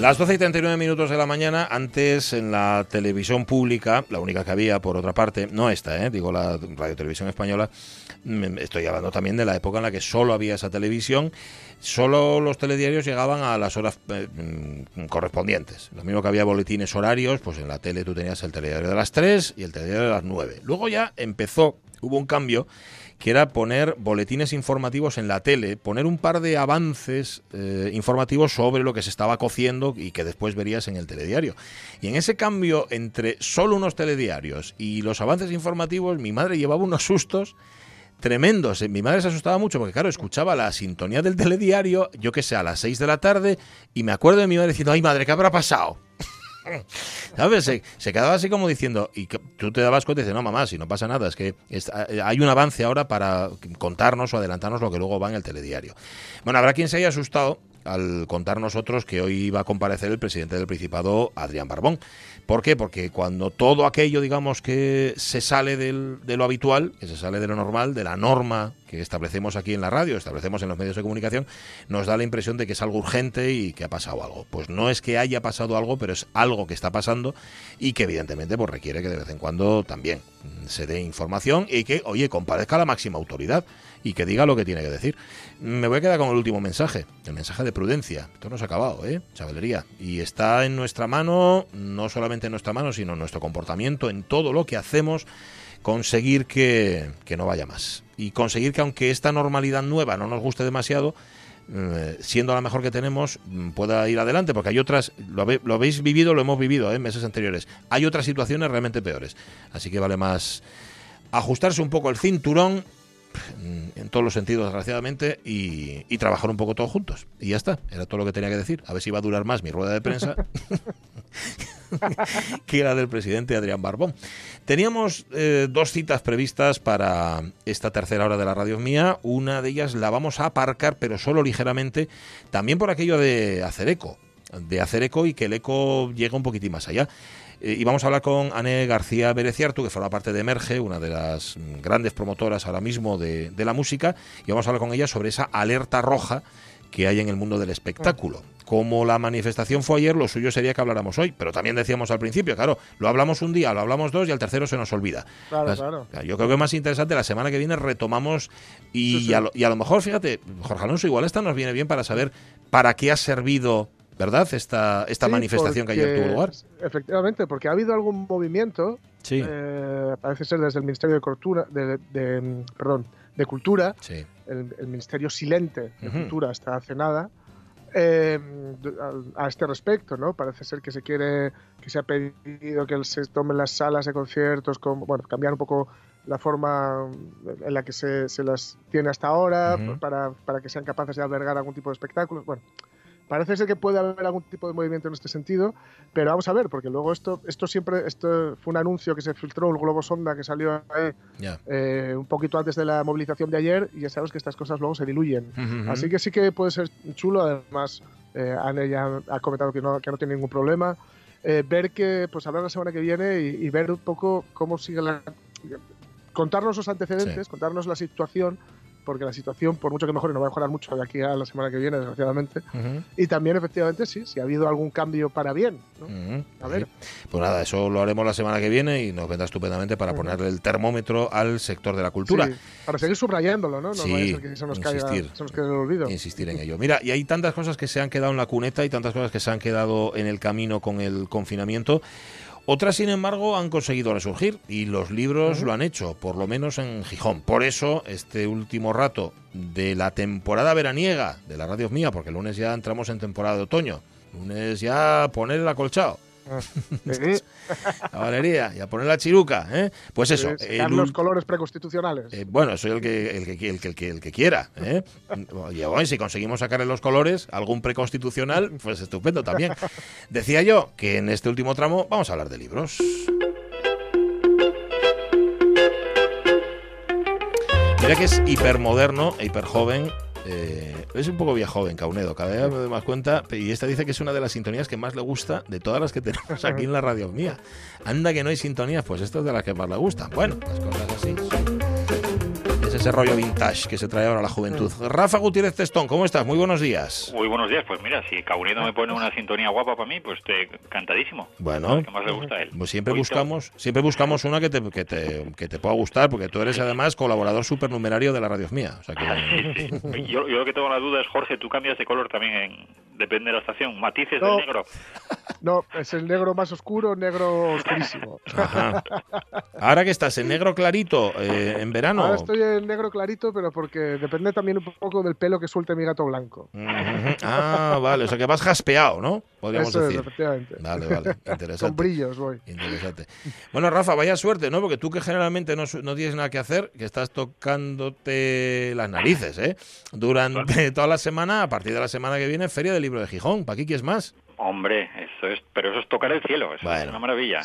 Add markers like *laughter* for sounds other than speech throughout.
Las 12 y 39 minutos de la mañana, antes en la televisión pública, la única que había por otra parte, no esta, ¿eh? digo la Radio Televisión Española, estoy hablando también de la época en la que solo había esa televisión, solo los telediarios llegaban a las horas eh, mm, correspondientes. Lo mismo que había boletines horarios, pues en la tele tú tenías el telediario de las 3 y el telediario de las 9. Luego ya empezó, hubo un cambio que era poner boletines informativos en la tele, poner un par de avances eh, informativos sobre lo que se estaba cociendo y que después verías en el telediario. Y en ese cambio entre solo unos telediarios y los avances informativos, mi madre llevaba unos sustos tremendos. Mi madre se asustaba mucho porque, claro, escuchaba la sintonía del telediario, yo que sé, a las 6 de la tarde, y me acuerdo de mi madre diciendo, ay madre, ¿qué habrá pasado? *laughs* ¿Sabes? Se, quedaba así como diciendo, y que tú te dabas cuenta y dices, no, mamá, si no pasa nada, es que hay un avance ahora para contarnos o adelantarnos lo que luego va en el telediario. Bueno, habrá quien se haya asustado al contar nosotros que hoy iba a comparecer el presidente del Principado, Adrián Barbón. ¿Por qué? Porque cuando todo aquello, digamos, que se sale de lo habitual, que se sale de lo normal, de la norma que establecemos aquí en la radio, establecemos en los medios de comunicación, nos da la impresión de que es algo urgente y que ha pasado algo. Pues no es que haya pasado algo, pero es algo que está pasando y que evidentemente pues, requiere que de vez en cuando también se dé información y que, oye, comparezca la máxima autoridad y que diga lo que tiene que decir. Me voy a quedar con el último mensaje, el mensaje de prudencia. Esto no se ha acabado, ¿eh? Chavalería. Y está en nuestra mano, no solamente en nuestra mano, sino en nuestro comportamiento, en todo lo que hacemos, conseguir que, que no vaya más. Y conseguir que aunque esta normalidad nueva no nos guste demasiado, eh, siendo la mejor que tenemos, mm, pueda ir adelante, porque hay otras, lo, habéis vivido, lo hemos vivido en ¿eh? meses anteriores, hay otras situaciones realmente peores. Así que vale más ajustarse un poco el cinturón en todos los sentidos, desgraciadamente, y, trabajar un poco todos juntos. Y ya está, era todo lo que tenía que decir. A ver si va a durar más mi rueda de prensa *laughs* que la del presidente Adrián Barbón. Teníamos eh, dos citas previstas para esta tercera hora de la radio mía. Una de ellas la vamos a aparcar, pero solo ligeramente, también por aquello de hacer eco. De hacer eco y que el eco llegue un poquitín más allá. Eh, y vamos a hablar con Anne García Bereciartu, que forma parte de Emerge, una de las grandes promotoras ahora mismo de, la música, y vamos a hablar con ella sobre esa alerta roja que hay en el mundo del espectáculo. Como la manifestación fue ayer, lo suyo sería que habláramos hoy, pero también decíamos al principio, claro, lo hablamos un día, lo hablamos dos y al tercero se nos olvida. Claro, claro. Yo creo que es más interesante, la semana que viene retomamos y, A, lo, y a lo mejor, fíjate, Jorge Alonso, igual esta nos viene bien para saber para qué ha servido ¿verdad? Esta, esta manifestación que ayer tuvo lugar. Efectivamente, porque ha habido algún movimiento, sí. Eh, parece ser desde el Ministerio de Cultura, de, perdón, de Cultura, el, Ministerio Silente de Cultura hasta hace nada, eh, a, este respecto, ¿no? Parece ser que se quiere, que se ha pedido que se tomen las salas de conciertos, bueno, cambiar un poco la forma en la que se, se las tiene hasta ahora, para, para que sean capaces de albergar algún tipo de espectáculos. Bueno, Parece ser que puede haber algún tipo de movimiento en este sentido, pero vamos a ver, porque luego esto, esto siempre, esto fue un anuncio que se filtró, el globo sonda que salió eh, un poquito antes de la movilización de ayer, y ya sabes que estas cosas luego se diluyen. Así que sí que puede ser chulo, además, eh, Anne ya ha comentado que no, que no tiene ningún problema. Eh, ver que, pues hablar la semana que viene y, ver un poco cómo sigue la. contarnos los antecedentes, contarnos la situación porque la situación, por mucho que mejore, no va a mejorar mucho de aquí a la semana que viene, desgraciadamente. Y también, efectivamente, sí, si ha habido algún cambio para bien. A ver. Pues nada, eso lo haremos la semana que viene y nos vendrá estupendamente para ponerle el termómetro al sector de la cultura. para seguir subrayándolo, ¿no? No sí, que se nos, insistir, se nos quede el olvido. Insistir en ello. Mira, y hay tantas cosas que se han quedado en la cuneta y tantas cosas que se han quedado en el camino con el confinamiento. Otras, sin embargo, han conseguido resurgir y los libros lo han hecho, por lo menos en Gijón. Por eso, este último rato de la temporada veraniega de la radio mía, porque el lunes ya entramos en temporada de otoño, lunes ya poner el acolchado *laughs* la valería y a poner la chiruca, ¿eh? Pues eso. los colores preconstitucionales. Eh, bueno, soy el que, el que, el que, el que, quiera. ¿eh? y si conseguimos sacarle los colores, algún preconstitucional, pues estupendo también. Decía yo que en este último tramo vamos a hablar de libros. Mira que es hipermoderno e hiperjoven eh, es un poco joven, Caunedo, cada vez me doy más cuenta. Y esta dice que es una de las sintonías que más le gusta de todas las que tenemos aquí en la radio mía. Anda que no hay sintonías, pues esta es de las que más le gustan. Bueno, las cosas así ese rollo vintage que se trae ahora la juventud. Rafa Gutiérrez Testón, ¿cómo estás? Muy buenos días. Muy buenos días. Pues mira, si Caunedo me pone una sintonía guapa para mí, pues te cantadísimo. Bueno, que más le gusta a él. Pues siempre buscamos, siempre buscamos una que te, que te, que te pueda gustar, porque tú eres además colaborador supernumerario de la radio mía. O sea que... *laughs* yo, yo, lo que tengo la duda es, Jorge, tú cambias de color también, en, depende de la estación, matices del negro. *laughs* No, es el negro más oscuro, negro oscurísimo. Ahora que estás en negro clarito, eh, en verano. Ahora estoy en negro clarito, pero porque depende también un poco del pelo que suelte mi gato blanco. Ah, vale, o sea que vas jaspeado, ¿no? Podríamos Eso decir. efectivamente. Vale, vale, *laughs* interesante. Con brillos voy. Interesante. Bueno, Rafa, vaya suerte, ¿no? Porque tú que generalmente no, no tienes nada que hacer, que estás tocándote las narices, ¿eh? Durante toda la semana, a partir de la semana que viene, Feria del Libro de Gijón. ¿Para aquí qué es más? Hombre, eso es, pero eso es tocar el cielo, es una maravilla.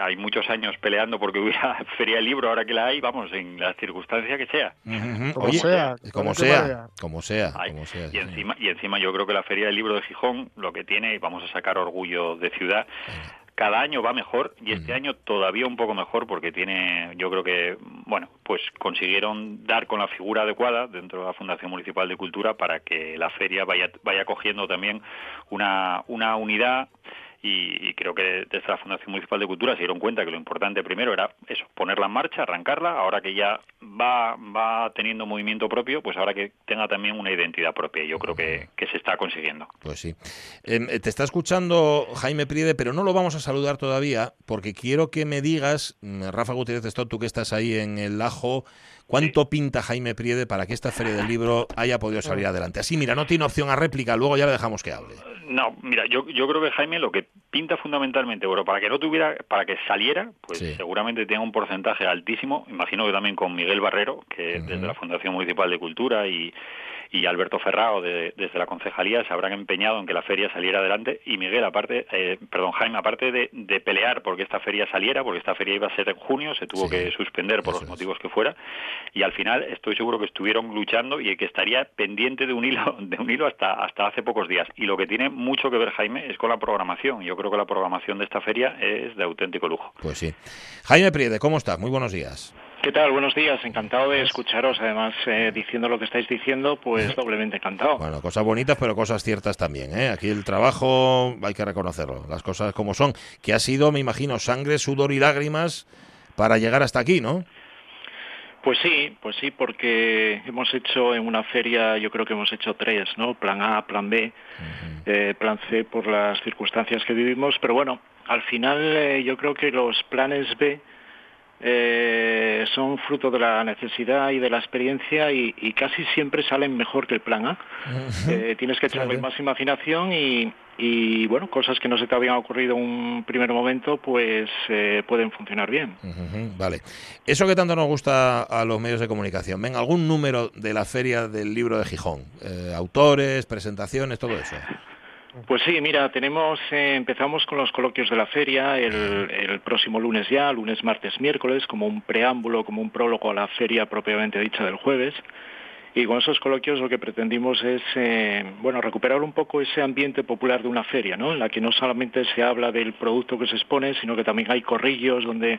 hay muchos años peleando porque hubiera *laughs* feria del libro, ahora que la hay, vamos, en la circunstancia que sea. Como, sea, como, sea, como sea, Y encima, y encima yo creo que la feria del libro de Gijón lo que tiene, y vamos a sacar orgullo de ciudad, cada año va mejor y este año todavía un poco mejor porque tiene, yo creo que, bueno, pues consiguieron dar con la figura adecuada dentro de la Fundación Municipal de Cultura para que la feria vaya, vaya cogiendo también una, una unidad y, creo que desde la Fundación Municipal de Cultura se dieron cuenta que lo importante primero era eso, ponerla en marcha, arrancarla, ahora que ya va, va teniendo movimiento propio, pues ahora que tenga también una identidad propia. Yo creo que, se está consiguiendo. Pues sí. Em, te está escuchando Jaime Priede, pero no lo vamos a saludar todavía porque quiero que me digas, mm, Rafa Gutiérrez tú que estás ahí en el Ajo, ¿Cuánto pinta Jaime Priede para que esta feria del libro haya podido salir adelante? Así, mira, no tiene opción a réplica, luego ya le dejamos que hable. No, mira, yo, yo creo que Jaime lo que pinta fundamentalmente, bueno, para que no tuviera, para que saliera, pues seguramente tenga un porcentaje altísimo, imagino que también con Miguel Barrero, que desde la Fundación Municipal de Cultura y y Alberto Ferrao desde la concejalía se habrán empeñado en que la feria saliera adelante y Miguel aparte eh, perdón Jaime aparte de, pelear porque esta feria saliera porque esta feria iba a ser en junio se tuvo que suspender por los motivos que fuera y al final estoy seguro que estuvieron luchando y que estaría pendiente de un hilo de un hilo hasta hasta hace pocos días. Y lo que tiene mucho que ver Jaime es con la programación. Yo creo que la programación de esta feria es de auténtico lujo. Pues sí. Jaime Priede cómo estás muy buenos días ¿Qué tal? Buenos días. Encantado de escucharos. Además, eh, diciendo lo que estáis diciendo, pues *laughs* doblemente encantado. Bueno, cosas bonitas, pero cosas ciertas también. ¿eh? Aquí el trabajo hay que reconocerlo. Las cosas como son. Que ha sido, me imagino, sangre, sudor y lágrimas para llegar hasta aquí, ¿no? Pues sí, pues sí, porque hemos hecho en una feria, yo creo que hemos hecho tres, ¿no? Plan A, plan B, eh, plan C por las circunstancias que vivimos, pero bueno, al final eh, yo creo que los planes B eh, son fruto de la necesidad y de la experiencia y, casi siempre salen mejor que el plan A. Eh, tienes que echarle más imaginación y, bueno, cosas que no se te habían ocurrido en un primer momento, pues eh, pueden funcionar bien. vale. Eso que tanto nos gusta a los medios de comunicación, ¿ven algún número de la feria del libro de Gijón? autores, presentaciones, todo eso. Pues sí, mira, tenemos, eh, empezamos con los coloquios de la feria el, próximo lunes ya, lunes, martes, miércoles, como un preámbulo, como un prólogo a la feria propiamente dicha del jueves. Y con esos coloquios lo que pretendimos es, eh, bueno, recuperar un poco ese ambiente popular de una feria, ¿no? En la que no solamente se habla del producto que se expone, sino que también hay corrillos donde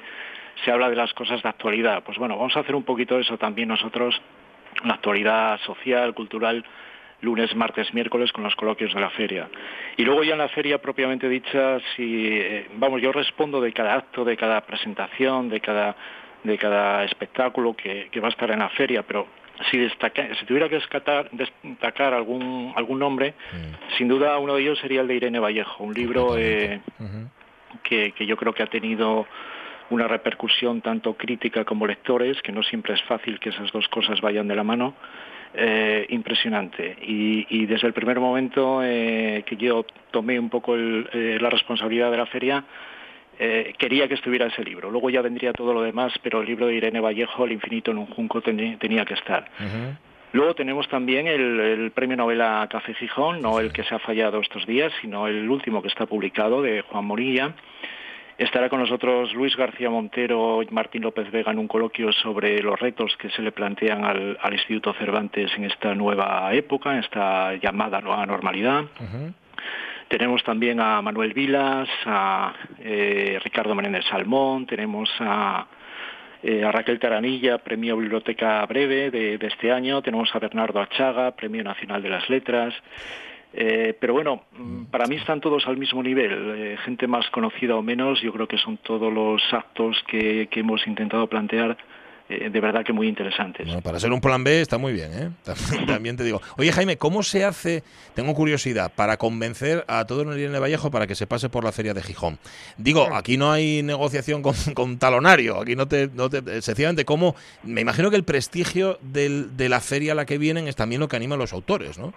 se habla de las cosas de actualidad. Pues bueno, vamos a hacer un poquito eso también nosotros una actualidad social, cultural, lunes, martes, miércoles con los coloquios de la feria. Y luego ya en la feria propiamente dicha, si, eh, vamos, yo respondo de cada acto, de cada presentación, de cada, de cada espectáculo que, va a estar en la feria, pero si, destaca, si tuviera que destacar algún, algún nombre, mm. sin duda uno de ellos sería el de Irene Vallejo, un libro eh, que, que yo creo que ha tenido una repercusión tanto crítica como lectores, que no siempre es fácil que esas dos cosas vayan de la mano, eh, impresionante. Y, desde el primer momento eh, que yo tomé un poco eh, la responsabilidad de la feria, quería que estuviera ese libro. Luego ya vendría todo lo demás, pero el libro de Irene Vallejo, El infinito en un junco, tenía que estar. Luego tenemos también el, premio novela Café Gijón, no el que se ha fallado estos días, sino el último que está publicado de Juan Morilla. Estará con nosotros Luis García Montero y Martín López Vega en un coloquio sobre los retos que se le plantean al, Instituto Cervantes en esta nueva época, en esta llamada nueva normalidad. Tenemos también a Manuel Vilas, a eh, Ricardo Menéndez Salmón, tenemos a, eh, a Raquel Taranilla, Premio Biblioteca Breve de, de, este año, tenemos a Bernardo Achaga, Premio Nacional de las Letras, eh, pero bueno, mm, para mí están todos al mismo nivel. Eh, gente más conocida o menos, yo creo que son todos los actos que, hemos intentado plantear eh, de verdad que muy interesantes. para ser un plan B está muy bien, ¿eh? *laughs* También, te digo. Oye, Jaime, ¿cómo se hace, tengo curiosidad, para convencer a todo el Irene Vallejo para que se pase por la feria de Gijón? Digo, aquí no hay negociación *laughs* con, talonario, aquí no te, no te... Sencillamente, ¿cómo? Me imagino que el prestigio de la feria a la que vienen es también lo que anima a los autores, ¿no?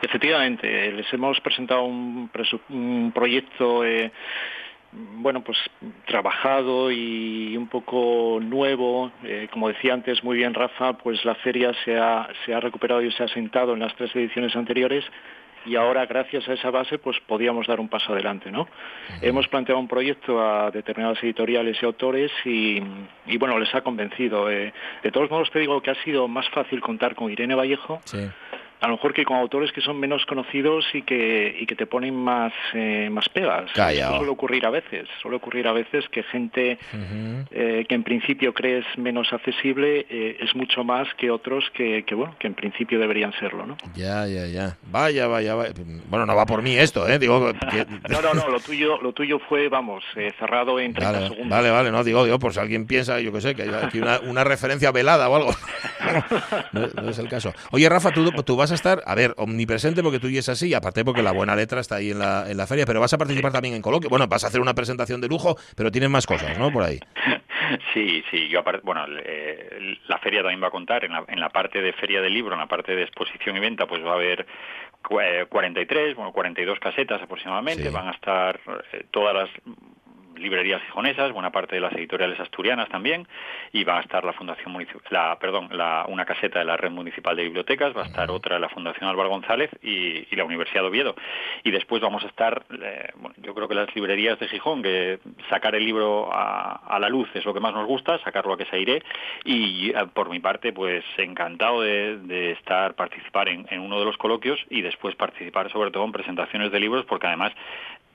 Efectivamente, les hemos presentado un, proyecto eh, bueno, pues trabajado y un poco nuevo. Eh, como decía antes muy bien Rafa, pues la feria se ha, se ha recuperado y se ha sentado en las tres ediciones anteriores y ahora gracias a esa base pues podíamos dar un paso adelante, ¿no? Hemos planteado un proyecto a determinadas editoriales y autores y, bueno, les ha convencido. Eh, de todos modos te digo que ha sido más fácil contar con Irene Vallejo a lo mejor que con autores que son menos conocidos y que, y que te ponen más, eh, más pegas. Eso suele ocurrir a veces, suele ocurrir a veces que gente eh, que en principio crees menos accesible eh, es mucho más que otros que, que, bueno, que en principio deberían serlo, ¿no? Ya, ya, ya. Vaya, vaya, vaya. Bueno, no va por mí esto, ¿eh? Digo, *laughs* no, no, no, lo tuyo, lo tuyo fue, vamos, cerrado en 30 vale, segundos. Vale, vale, no, digo, digo, por si alguien piensa, yo qué sé, que hay aquí una, una referencia velada o algo. *laughs* no, es el caso. Oye, Rafa, tú, tú vas a estar, a ver, omnipresente porque tú y es así, aparte porque la buena letra está ahí en la, en la feria, pero vas a participar también en coloquio. Bueno, vas a hacer una presentación de lujo, pero tienes más cosas, ¿no? Por ahí. *laughs* Sí, sí, yo bueno, eh, la feria también va a contar en la, en la parte de feria del libro, en la parte de exposición y venta, pues va a haber 43, bueno, 42 casetas aproximadamente, van a estar eh, todas las librerías gijonesas, buena parte de las editoriales asturianas también, y va a estar la Fundación Municipal, la, perdón, la, una caseta de la Red Municipal de Bibliotecas, va a estar otra de la Fundación Álvaro González y, la Universidad de Oviedo. Y después vamos a estar, eh, bueno, yo creo que las librerías de Gijón, que sacar el libro a, la luz es lo que más nos gusta, sacarlo a que se aire, y eh, por mi parte, pues encantado de, estar, participar en, en uno de los coloquios y después participar sobre todo en presentaciones de libros, porque además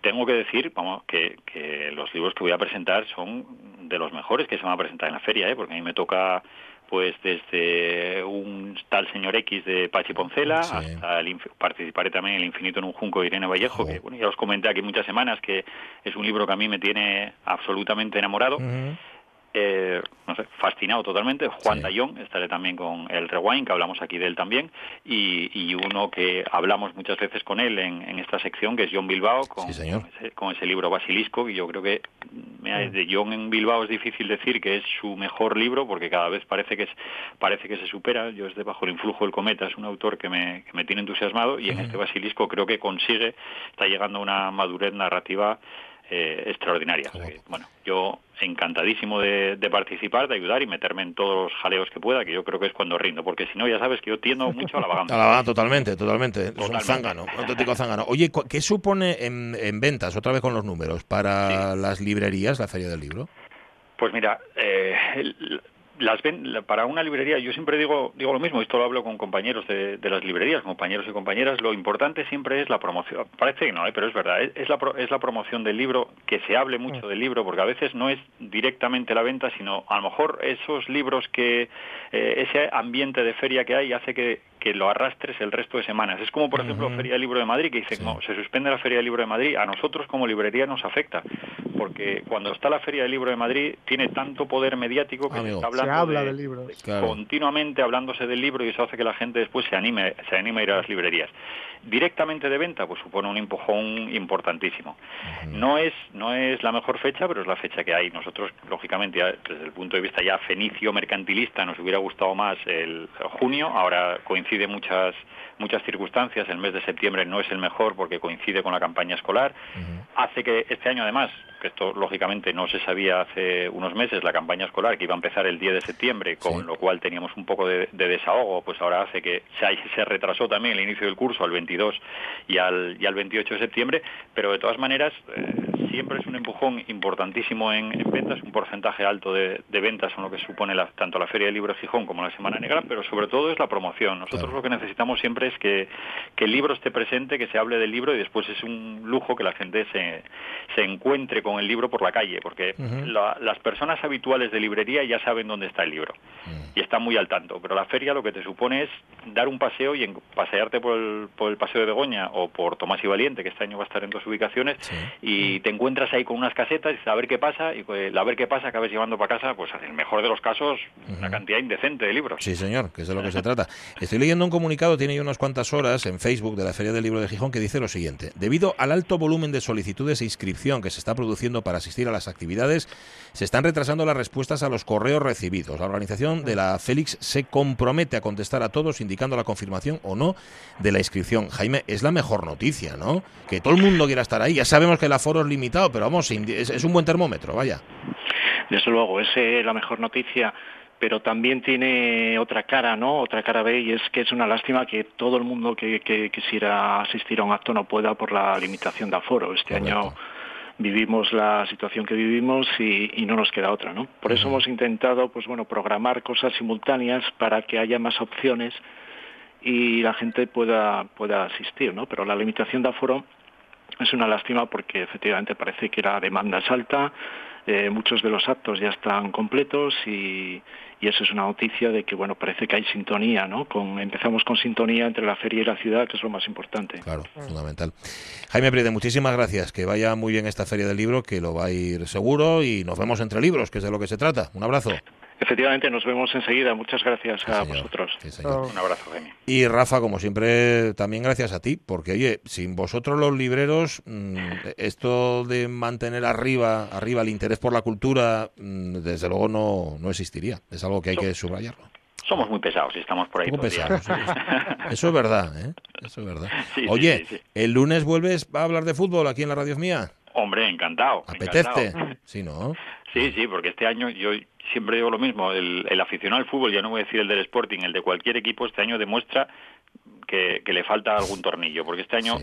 tengo que decir vamos, que, que, los libros que voy a presentar son de los mejores que se van a presentar en la feria, ¿eh? porque a mí me toca pues desde un tal señor X de Pachi Poncela hasta el, participaré también en El infinito en un junco de Irene Vallejo, que bueno, ya os comenté aquí muchas semanas que es un libro que a mí me tiene absolutamente enamorado eh, no sé, fascinado totalmente. Juan Dayón, estaré también con el Rewind, que hablamos aquí de él también, y, uno que hablamos muchas veces con él en, esta sección, que es John Bilbao, con, ese, libro Basilisco, y yo creo que mm. de John en Bilbao es difícil decir que es su mejor libro, porque cada vez parece que es, parece que se supera. Yo es de Bajo el influjo del cometa, es un autor que me, que me tiene entusiasmado, y en este Basilisco creo que consigue, está llegando a una madurez narrativa eh, extraordinaria. bueno, yo encantadísimo de, participar, de ayudar y meterme en todos los jaleos que pueda, que yo creo que es cuando rindo, porque si no, ya sabes que yo tiendo mucho a la vagancia. *laughs* totalmente, totalmente. Es un zángano, un auténtico zángano. Oye, ¿qué supone en, ventas, otra vez con los números, para las librerías la Feria del Libro? Pues mira, eh, las ven, para una librería, yo siempre digo, digo lo mismo, esto lo hablo con compañeros de, las librerías, compañeros y compañeras, lo importante siempre es la promoción, parece que no, ¿eh? pero es verdad, es, la, es la promoción del libro, que se hable mucho del libro, porque a veces no es directamente la venta, sino a lo mejor esos libros que, eh, ese ambiente de feria que hay hace que, que lo arrastres el resto de semanas. Es como, por ejemplo, Feria del Libro de Madrid, que dice, no, se suspende la Feria del Libro de Madrid, a nosotros como librería nos afecta, porque cuando está la Feria del Libro de Madrid tiene tanto poder mediático que se está hablando habla de, libros. continuamente hablándose del libro y eso hace que la gente después se anime, se anime a ir a las librerías directamente de venta, pues supone un empujón importantísimo. No es no es la mejor fecha, pero es la fecha que hay. Nosotros, lógicamente, desde el punto de vista ya fenicio mercantilista, nos hubiera gustado más el junio. Ahora coincide muchas muchas circunstancias. El mes de septiembre no es el mejor porque coincide con la campaña escolar. Hace que este año, además, que esto lógicamente no se sabía hace unos meses, la campaña escolar que iba a empezar el 10 de septiembre, con lo cual teníamos un poco de, desahogo, pues ahora hace que se, se, retrasó también el inicio del curso al 22 y al, y al 28 de septiembre, pero de todas maneras eh, siempre es un empujón importantísimo en, ventas, un porcentaje alto de, ventas son lo que supone tanto la Feria del Libro de Gijón como la Semana Negra, pero sobre todo es la promoción. Nosotros lo que necesitamos siempre es que, que, el libro esté presente, que se hable del libro y después es un lujo que la gente se, se encuentre con el libro por la calle, porque las personas habituales de librería ya saben dónde está el libro y están muy al tanto, pero la feria lo que te supone es dar un paseo y en, pasearte por el, por el Paseo de Begoña o por Tomás y Valiente, que este año va a estar en dos ubicaciones, y te encuentras ahí con unas casetas y a ver qué pasa, y pues, a ver qué pasa acabes llevando para casa, pues en el mejor de los casos, una cantidad indecente de libros. Sí, señor, que es de lo que se trata. Estoy leyendo un comunicado, tiene ya unas cuantas horas, en Facebook de la Feria del Libro de Gijón, que dice lo siguiente. Debido al alto volumen de solicitudes e inscripción que se está produciendo para asistir a las actividades, se están retrasando las respuestas a los correos recibidos. La organización de la Félix se compromete a contestar a todos indicando la confirmación o no de la inscripción. Jaime, es la mejor noticia, ¿no? Que todo el mundo quiera estar ahí. Ya sabemos que el aforo es limitado, pero vamos, es, un buen termómetro, vaya. Desde luego, es la mejor noticia pero también tiene otra cara, ¿no? Otra cara B y es que es una lástima que todo el mundo que, quisiera asistir a un acto no pueda por la limitación de aforo. Este año vivimos la situación que vivimos y, no nos queda otra, ¿no? Por eso hemos intentado, pues bueno, programar cosas simultáneas para que haya más opciones y la gente pueda pueda asistir, ¿no? Pero la limitación de aforo es una lástima porque efectivamente parece que la demanda es alta, eh, muchos de los actos ya están completos y, y eso es una noticia de que bueno parece que hay sintonía no con empezamos con sintonía entre la feria y la ciudad que es lo más importante. Claro fundamental. Jaime Priede muchísimas gracias. Que vaya muy bien esta feria del libro que lo va a ir seguro y nos vemos entre libros que es de lo que se trata. Un abrazo Efectivamente, nos vemos enseguida. Muchas gracias a vosotros. Un abrazo, Jaime. Y Rafa, como siempre, también gracias a ti, porque oye, sin vosotros los libreros, mm, esto de mantener arriba, arriba el interés por la cultura, mm, desde luego no, no existiría. Es algo que hay que subrayarlo. Somos muy pesados y estamos por ahí. Muy pesados. Eso es verdad, ¿eh? Eso es verdad. *laughs* Oye, el lunes vuelves a hablar de fútbol aquí en la radio mía. Hombre, encantado. ¿Apetece? Sí, ¿no? Sí, sí, porque este año yo siempre digo lo mismo, el, el aficionado al fútbol, ya no voy a decir el del Sporting, el de cualquier equipo, este año demuestra que, le falta algún tornillo, porque este año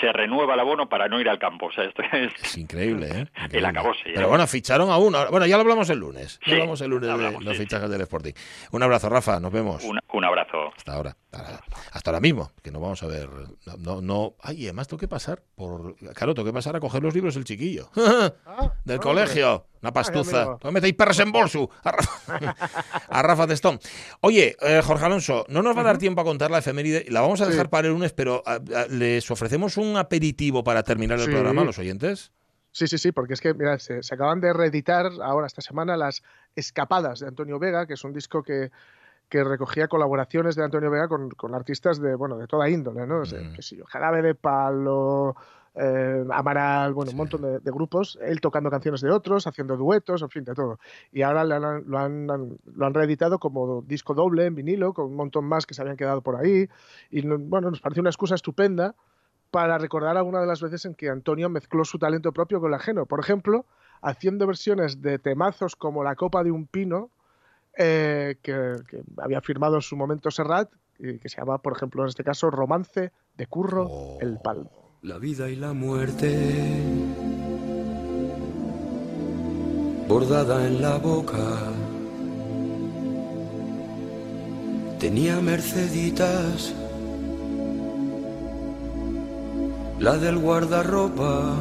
se renueva el abono para no ir al campo. O sea, esto es, increíble, ¿eh? *laughs* El acabose. Pero bueno, ficharon a uno. Bueno, ya lo hablamos el lunes. Ya hablamos el lunes de los fichajes del Sporting. Un abrazo, Rafa. Nos vemos. Un, abrazo. Hasta ahora. Hasta ahora mismo, que no vamos a ver. No, no. Ay, además tengo que pasar por. Claro, tengo que pasar a coger los libros el chiquillo. *laughs* Ah, del colegio. Una pastuza. no metéis perros en bolso. A Rafa, *laughs* a Rafa Testón. Oye, eh, Jorge Alonso, no nos va a dar tiempo a contar la efeméride. La vamos a dejar para el lunes, pero ¿les ofrecemos un aperitivo para terminar el programa a los oyentes? Sí, sí, sí, porque es que, mira, se, acaban de reeditar ahora esta semana las Escapadas de Antonio Vega, que es un disco que, que recogía colaboraciones de Antonio Vega con, con, artistas de, bueno, de toda índole, ¿no? Mm. que yo, Jarabe de Palo, eh, Amaral, bueno, un montón de, grupos, él tocando canciones de otros, haciendo duetos, en fin, de todo. Y ahora lo, han, lo han reeditado como disco doble en vinilo, con un montón más que se habían quedado por ahí. Y bueno, nos parece una excusa estupenda para recordar alguna de las veces en que Antonio mezcló su talento propio con el ajeno. Por ejemplo, haciendo versiones de temazos como La Copa de un Pino, eh, que, había firmado en su momento Serrat, y que se llama, por ejemplo, en este caso, Romance de Curro el Palmo la vida y la muerte, bordada en la boca, tenía Merceditas, la del guardarropa.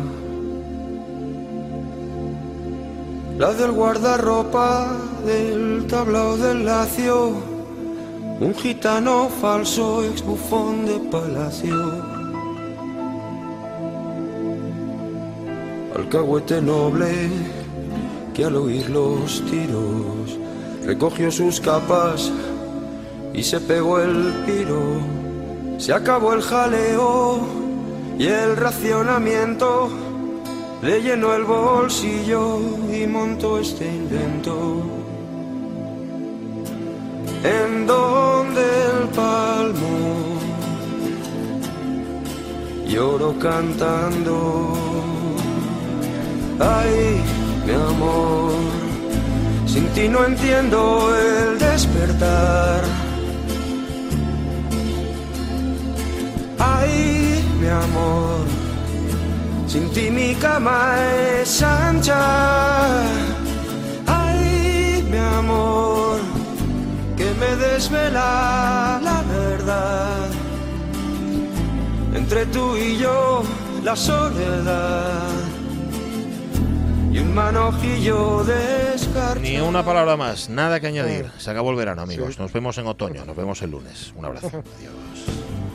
La del guardarropa del tablao del lacio, un gitano falso ex bufón de palacio. Alcahuete noble que al oír los tiros recogió sus capas y se pegó el piro. Se acabó el jaleo y el racionamiento le llenó el bolsillo y montó este invento. En donde el palmo lloro cantando. Ay, mi amor, sin ti no entiendo el despertar. Ay, mi amor, sin ti mi cama es ancha. Ay, mi amor, que me desvela la verdad. Entre tú y yo, la soledad. Manojillo de escarcha. Ni una palabra más, nada que añadir. Se acabó el verano, amigos. Nos vemos en otoño, nos vemos el lunes. Un abrazo. *laughs* Adiós.